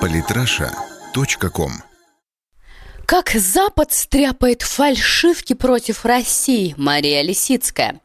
Политраша.ком Как Запад стряпает фальшивки против России, Мария Лисицкая.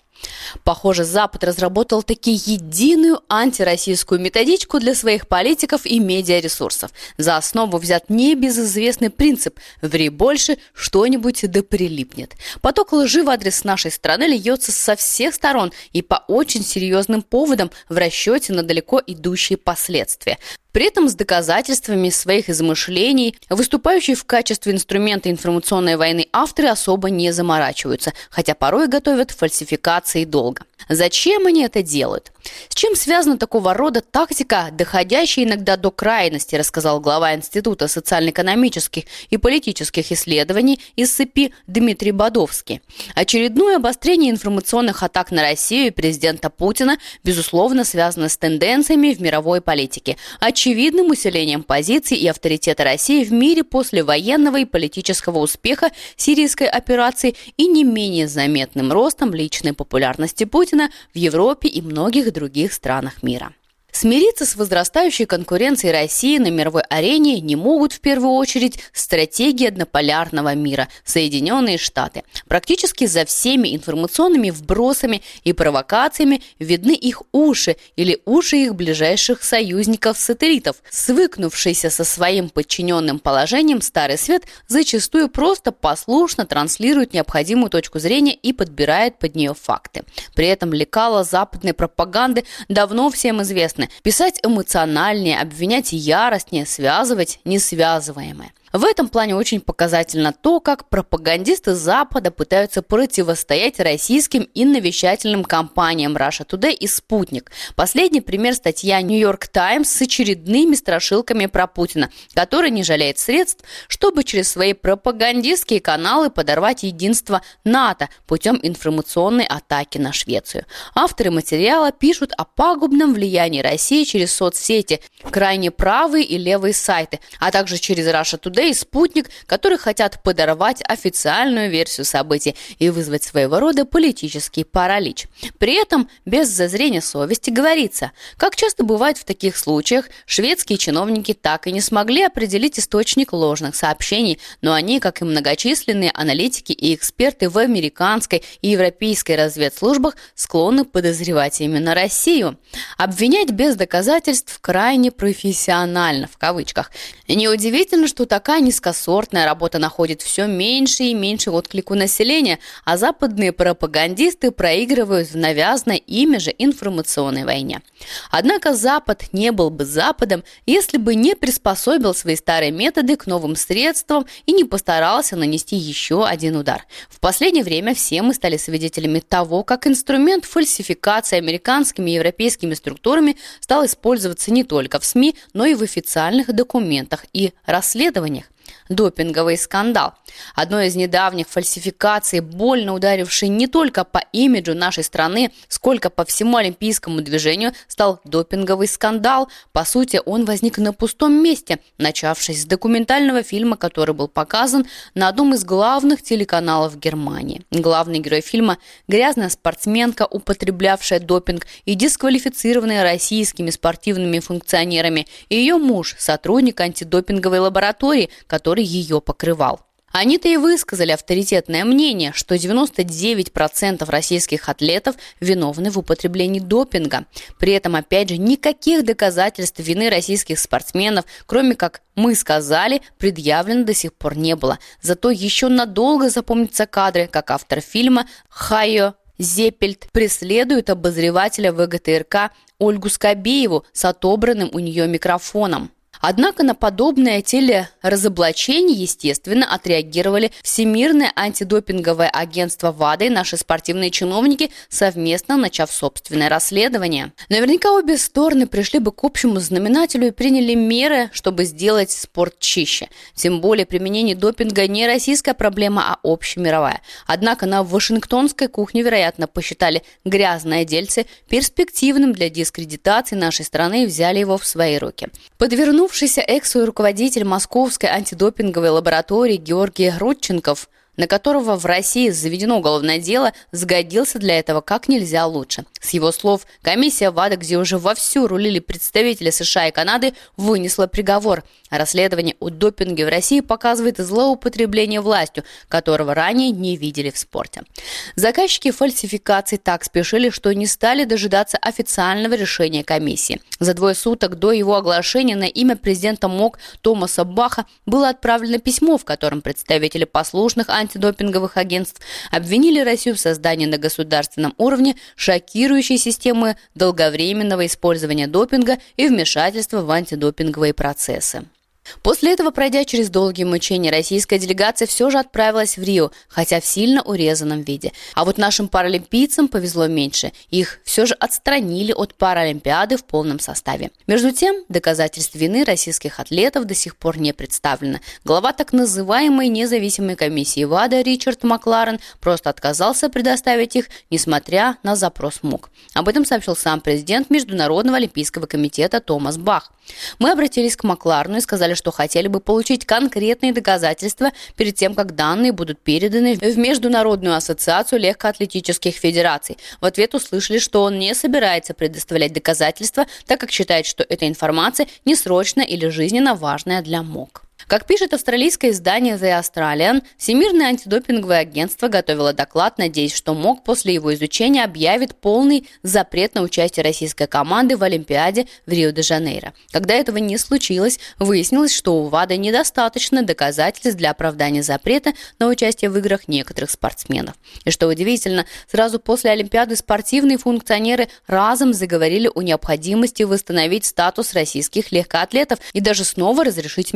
Похоже, Запад разработал таки единую антироссийскую методичку для своих политиков и медиаресурсов. За основу взят небезызвестный принцип «ври больше, что-нибудь да прилипнет». Поток лжи в адрес нашей страны льется со всех сторон и по очень серьезным поводам в расчете на далеко идущие последствия. При этом с доказательствами своих измышлений выступающие в качестве инструмента информационной войны авторы особо не заморачиваются, хотя порой готовят фальсификации долго. Зачем они это делают? С чем связана такого рода тактика, доходящая иногда до крайности, рассказал глава Института социально-экономических и политических исследований из Дмитрий Бодовский. Очередное обострение информационных атак на Россию и президента Путина, безусловно, связано с тенденциями в мировой политике, очевидным усилением позиций и авторитета России в мире после военного и политического успеха сирийской операции и не менее заметным ростом личной популярности Путина в Европе и многих других странах мира. Смириться с возрастающей конкуренцией России на мировой арене не могут в первую очередь стратегии однополярного мира – Соединенные Штаты. Практически за всеми информационными вбросами и провокациями видны их уши или уши их ближайших союзников-сателлитов. Свыкнувшийся со своим подчиненным положением Старый Свет зачастую просто послушно транслирует необходимую точку зрения и подбирает под нее факты. При этом лекала западной пропаганды давно всем известны – писать эмоциональнее, обвинять яростнее, связывать несвязываемое – в этом плане очень показательно то, как пропагандисты Запада пытаются противостоять российским инновещательным компаниям Russia Today и Спутник. Последний пример статья New York Times с очередными страшилками про Путина, который не жалеет средств, чтобы через свои пропагандистские каналы подорвать единство НАТО путем информационной атаки на Швецию. Авторы материала пишут о пагубном влиянии России через соцсети, крайне правые и левые сайты, а также через Russia Today и «Спутник», которые хотят подорвать официальную версию событий и вызвать своего рода политический паралич. При этом без зазрения совести говорится, как часто бывает в таких случаях, шведские чиновники так и не смогли определить источник ложных сообщений, но они, как и многочисленные аналитики и эксперты в американской и европейской разведслужбах, склонны подозревать именно Россию. Обвинять без доказательств крайне профессионально, в кавычках. Неудивительно, что такая Пока низкосортная работа находит все меньше и меньше отклику населения, а западные пропагандисты проигрывают в навязанной ими же информационной войне. Однако Запад не был бы Западом, если бы не приспособил свои старые методы к новым средствам и не постарался нанести еще один удар. В последнее время все мы стали свидетелями того, как инструмент фальсификации американскими и европейскими структурами стал использоваться не только в СМИ, но и в официальных документах и расследованиях допинговый скандал. Одной из недавних фальсификаций, больно ударившей не только по имиджу нашей страны, сколько по всему олимпийскому движению, стал допинговый скандал. По сути, он возник на пустом месте, начавшись с документального фильма, который был показан на одном из главных телеканалов Германии. Главный герой фильма – грязная спортсменка, употреблявшая допинг и дисквалифицированная российскими спортивными функционерами, и ее муж – сотрудник антидопинговой лаборатории, который ее покрывал. Они-то и высказали авторитетное мнение, что 99% российских атлетов виновны в употреблении допинга. При этом, опять же, никаких доказательств вины российских спортсменов, кроме как «мы сказали», предъявлено до сих пор не было. Зато еще надолго запомнятся кадры, как автор фильма Хайо Зеппельт преследует обозревателя ВГТРК Ольгу Скобееву с отобранным у нее микрофоном. Однако на подобное телеразоблачение, естественно, отреагировали Всемирное антидопинговое агентство ВАДА и наши спортивные чиновники, совместно начав собственное расследование. Наверняка обе стороны пришли бы к общему знаменателю и приняли меры, чтобы сделать спорт чище. Тем более применение допинга не российская проблема, а общемировая. Однако на Вашингтонской кухне, вероятно, посчитали грязное дельце перспективным для дискредитации нашей страны и взяли его в свои руки. Подвернув Вернувшийся экс руководитель Московской антидопинговой лаборатории Георгий Рудченков на которого в России заведено уголовное дело, сгодился для этого как нельзя лучше. С его слов, комиссия ВАДА, где уже вовсю рулили представители США и Канады, вынесла приговор. Расследование о допинге в России показывает злоупотребление властью, которого ранее не видели в спорте. Заказчики фальсификаций так спешили, что не стали дожидаться официального решения комиссии. За двое суток до его оглашения на имя президента МОК Томаса Баха было отправлено письмо, в котором представители послушных антидопинговых агентств обвинили Россию в создании на государственном уровне шокирующей системы долговременного использования допинга и вмешательства в антидопинговые процессы. После этого, пройдя через долгие мучения, российская делегация все же отправилась в Рио, хотя в сильно урезанном виде. А вот нашим паралимпийцам повезло меньше. Их все же отстранили от Паралимпиады в полном составе. Между тем, доказательств вины российских атлетов до сих пор не представлено. Глава так называемой независимой комиссии ВАДА Ричард Макларен просто отказался предоставить их, несмотря на запрос МОК. Об этом сообщил сам президент Международного олимпийского комитета Томас Бах. Мы обратились к Макларну и сказали, что хотели бы получить конкретные доказательства перед тем, как данные будут переданы в Международную ассоциацию легкоатлетических федераций. В ответ услышали, что он не собирается предоставлять доказательства, так как считает, что эта информация не срочная или жизненно важная для МОК. Как пишет австралийское издание The Australian, Всемирное антидопинговое агентство готовило доклад, надеясь, что МОК после его изучения объявит полный запрет на участие российской команды в Олимпиаде в Рио-де-Жанейро. Когда этого не случилось, выяснилось, что у ВАДА недостаточно доказательств для оправдания запрета на участие в играх некоторых спортсменов. И что удивительно, сразу после Олимпиады спортивные функционеры разом заговорили о необходимости восстановить статус российских легкоатлетов и даже снова разрешить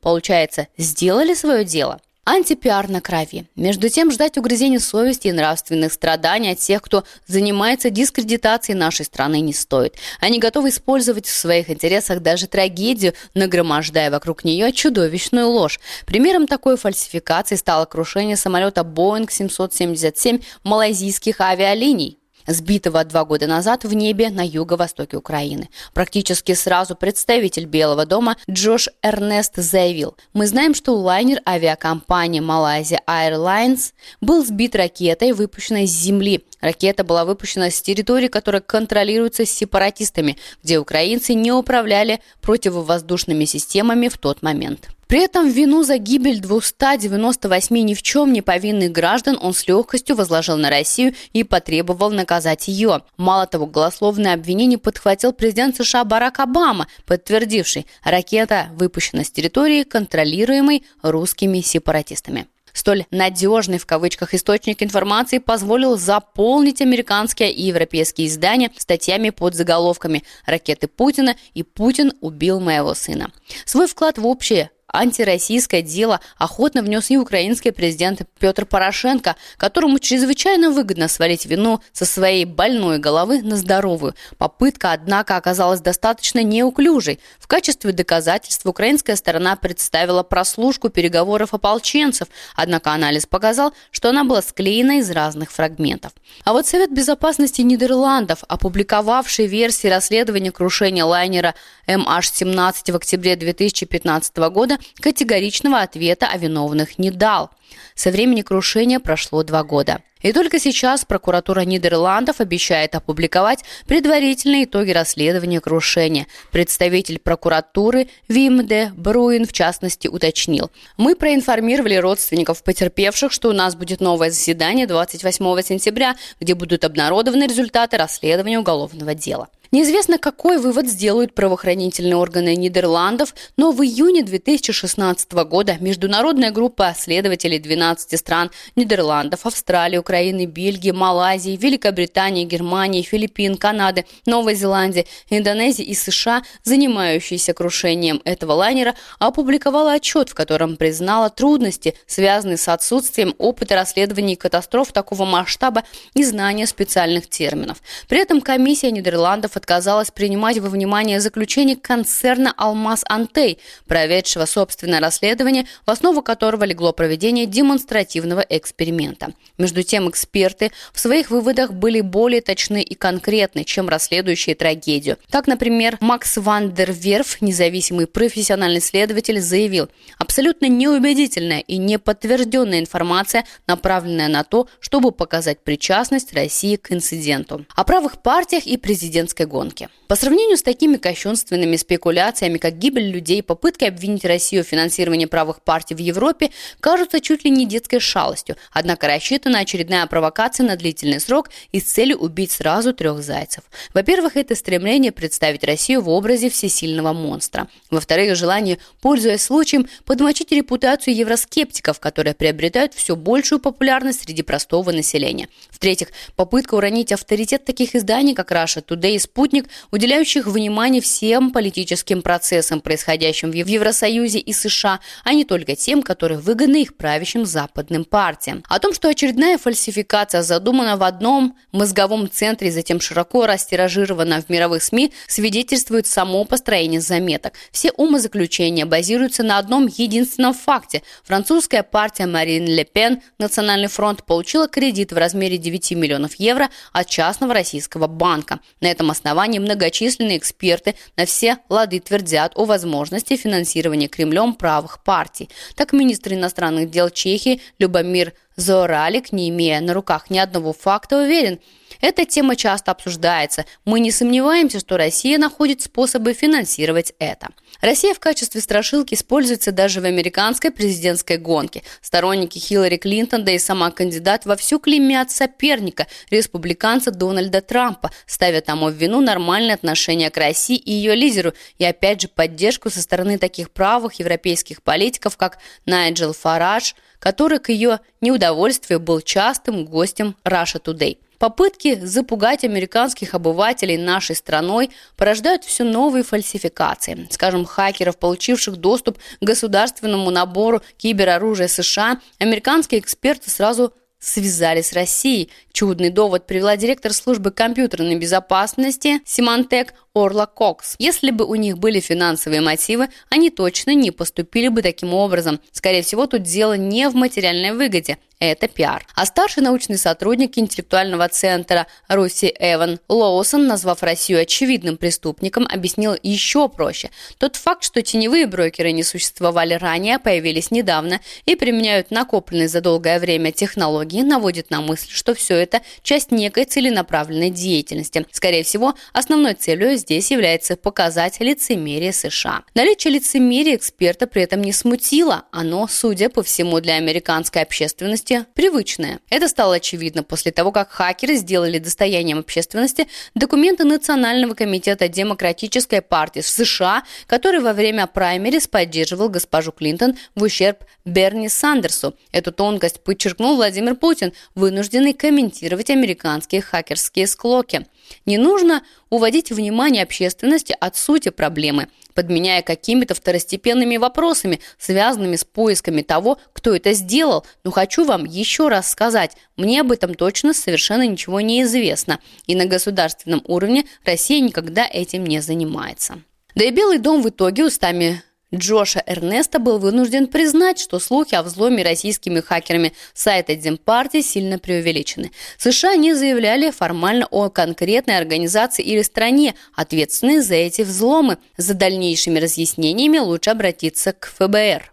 получается, сделали свое дело? Антипиар на крови. Между тем, ждать угрызений совести и нравственных страданий от тех, кто занимается дискредитацией нашей страны, не стоит. Они готовы использовать в своих интересах даже трагедию, нагромождая вокруг нее чудовищную ложь. Примером такой фальсификации стало крушение самолета Boeing 777 малайзийских авиалиний сбитого два года назад в небе на юго-востоке Украины. Практически сразу представитель Белого дома Джош Эрнест заявил, «Мы знаем, что лайнер авиакомпании Malaysia Airlines был сбит ракетой, выпущенной с земли. Ракета была выпущена с территории, которая контролируется сепаратистами, где украинцы не управляли противовоздушными системами в тот момент». При этом вину за гибель 298 ни в чем не повинных граждан он с легкостью возложил на Россию и потребовал наказать ее. Мало того, голословное обвинение подхватил президент США Барак Обама, подтвердивший, ракета выпущена с территории, контролируемой русскими сепаратистами. Столь надежный в кавычках источник информации позволил заполнить американские и европейские издания статьями под заголовками «Ракеты Путина» и «Путин убил моего сына». Свой вклад в общее антироссийское дело охотно внес и украинский президент Петр Порошенко, которому чрезвычайно выгодно свалить вину со своей больной головы на здоровую. Попытка, однако, оказалась достаточно неуклюжей. В качестве доказательства украинская сторона представила прослушку переговоров ополченцев, однако анализ показал, что она была склеена из разных фрагментов. А вот Совет безопасности Нидерландов, опубликовавший версии расследования крушения лайнера MH17 в октябре 2015 года, категоричного ответа о виновных не дал. Со времени крушения прошло два года. И только сейчас прокуратура Нидерландов обещает опубликовать предварительные итоги расследования крушения. Представитель прокуратуры Вим де Бруин, в частности, уточнил. Мы проинформировали родственников потерпевших, что у нас будет новое заседание 28 сентября, где будут обнародованы результаты расследования уголовного дела. Неизвестно, какой вывод сделают правоохранительные органы Нидерландов, но в июне 2016 года международная группа следователей 12 стран Нидерландов, Австралии, Украины, Бельгии, Малайзии, Великобритании, Германии, Филиппин, Канады, Новой Зеландии, Индонезии и США, занимающиеся крушением этого лайнера, опубликовала отчет, в котором признала трудности, связанные с отсутствием опыта расследований катастроф такого масштаба и знания специальных терминов. При этом комиссия Нидерландов отказалась принимать во внимание заключение концерна «Алмаз Антей», проведшего собственное расследование, в основу которого легло проведение демонстративного эксперимента. Между тем, эксперты в своих выводах были более точны и конкретны, чем расследующие трагедию. Так, например, Макс Ван дер Верф, независимый профессиональный следователь, заявил, абсолютно неубедительная и неподтвержденная информация, направленная на то, чтобы показать причастность России к инциденту. О правых партиях и президентской гонке. По сравнению с такими кощунственными спекуляциями, как гибель людей, попытки обвинить Россию в финансировании правых партий в Европе, кажутся чуть ли не детской шалостью, однако рассчитана очередная провокация на длительный срок и с целью убить сразу трех зайцев. Во-первых, это стремление представить Россию в образе всесильного монстра. Во-вторых, желание, пользуясь случаем, подмочить репутацию евроскептиков, которые приобретают все большую популярность среди простого населения. В-третьих, попытка уронить авторитет таких изданий, как Russia Today и Спутник, уделяющих внимание всем политическим процессам, происходящим в Евросоюзе и США, а не только тем, которые выгодны их правящим западным партиям. О том, что очередная фальсификация задумана в одном мозговом центре и затем широко растиражирована в мировых СМИ, свидетельствует само построение заметок. Все умозаключения базируются на одном единственном факте. Французская партия Марин Ле Пен «Национальный фронт» получила кредит в размере 9 миллионов евро от частного российского банка. На этом основании многочисленные эксперты на все лады твердят о возможности финансирования Кремлем правых партий. Так министр иностранных дел Чехии Любомир Зоралик, не имея на руках ни одного факта, уверен, эта тема часто обсуждается. Мы не сомневаемся, что Россия находит способы финансировать это. Россия в качестве страшилки используется даже в американской президентской гонке. Сторонники Хиллари Клинтон, да и сама кандидат вовсю клеймят соперника, республиканца Дональда Трампа, ставя тому в вину нормальное отношение к России и ее лидеру, и опять же поддержку со стороны таких правых европейских политиков, как Найджел Фараж, который к ее неудовольствию был частым гостем Russia Today. Попытки запугать американских обывателей нашей страной порождают все новые фальсификации. Скажем, хакеров, получивших доступ к государственному набору кибероружия США, американские эксперты сразу связали с Россией. Чудный довод привела директор службы компьютерной безопасности Симантек Орла Кокс. Если бы у них были финансовые мотивы, они точно не поступили бы таким образом. Скорее всего, тут дело не в материальной выгоде, это пиар. А старший научный сотрудник интеллектуального центра Руси Эван Лоусон, назвав Россию очевидным преступником, объяснил еще проще. Тот факт, что теневые брокеры не существовали ранее, появились недавно и применяют накопленные за долгое время технологии, наводит на мысль, что все это часть некой целенаправленной деятельности. Скорее всего, основной целью здесь является показать лицемерие США. Наличие лицемерия эксперта при этом не смутило. Оно, судя по всему, для американской общественности привычное. Это стало очевидно после того, как хакеры сделали достоянием общественности документы Национального комитета Демократической партии США, который во время праймерис поддерживал госпожу Клинтон в ущерб Берни Сандерсу. Эту тонкость подчеркнул Владимир Путин, вынужденный комментировать американские хакерские склоки. Не нужно уводить внимание общественности от сути проблемы, подменяя какими-то второстепенными вопросами, связанными с поисками того, кто это сделал. Но хочу вам еще раз сказать, мне об этом точно совершенно ничего не известно. И на государственном уровне Россия никогда этим не занимается. Да и Белый дом в итоге устами Джоша Эрнеста был вынужден признать, что слухи о взломе российскими хакерами сайта Демпартии сильно преувеличены. США не заявляли формально о конкретной организации или стране, ответственной за эти взломы. За дальнейшими разъяснениями лучше обратиться к ФБР.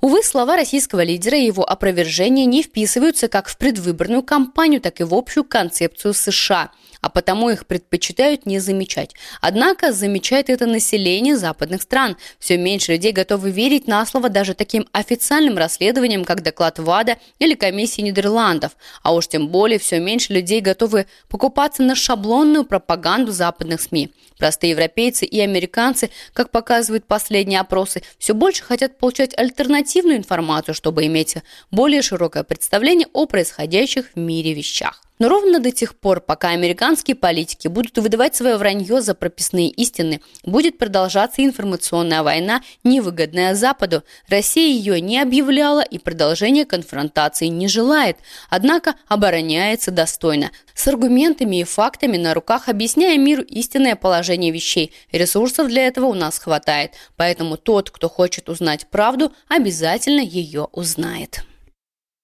Увы, слова российского лидера и его опровержения не вписываются как в предвыборную кампанию, так и в общую концепцию США – а потому их предпочитают не замечать. Однако замечает это население западных стран. Все меньше людей готовы верить на слово даже таким официальным расследованиям, как доклад ВАДА или комиссии Нидерландов. А уж тем более все меньше людей готовы покупаться на шаблонную пропаганду западных СМИ. Простые европейцы и американцы, как показывают последние опросы, все больше хотят получать альтернативную информацию, чтобы иметь более широкое представление о происходящих в мире вещах. Но ровно до тех пор, пока американские политики будут выдавать свое вранье за прописные истины, будет продолжаться информационная война, невыгодная Западу. Россия ее не объявляла и продолжение конфронтации не желает, однако обороняется достойно, с аргументами и фактами на руках, объясняя миру истинное положение положение вещей. Ресурсов для этого у нас хватает, поэтому тот, кто хочет узнать правду, обязательно ее узнает.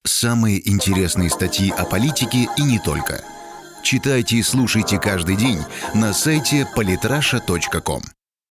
Самые интересные статьи о политике и не только. Читайте и слушайте каждый день на сайте polytrasha.com.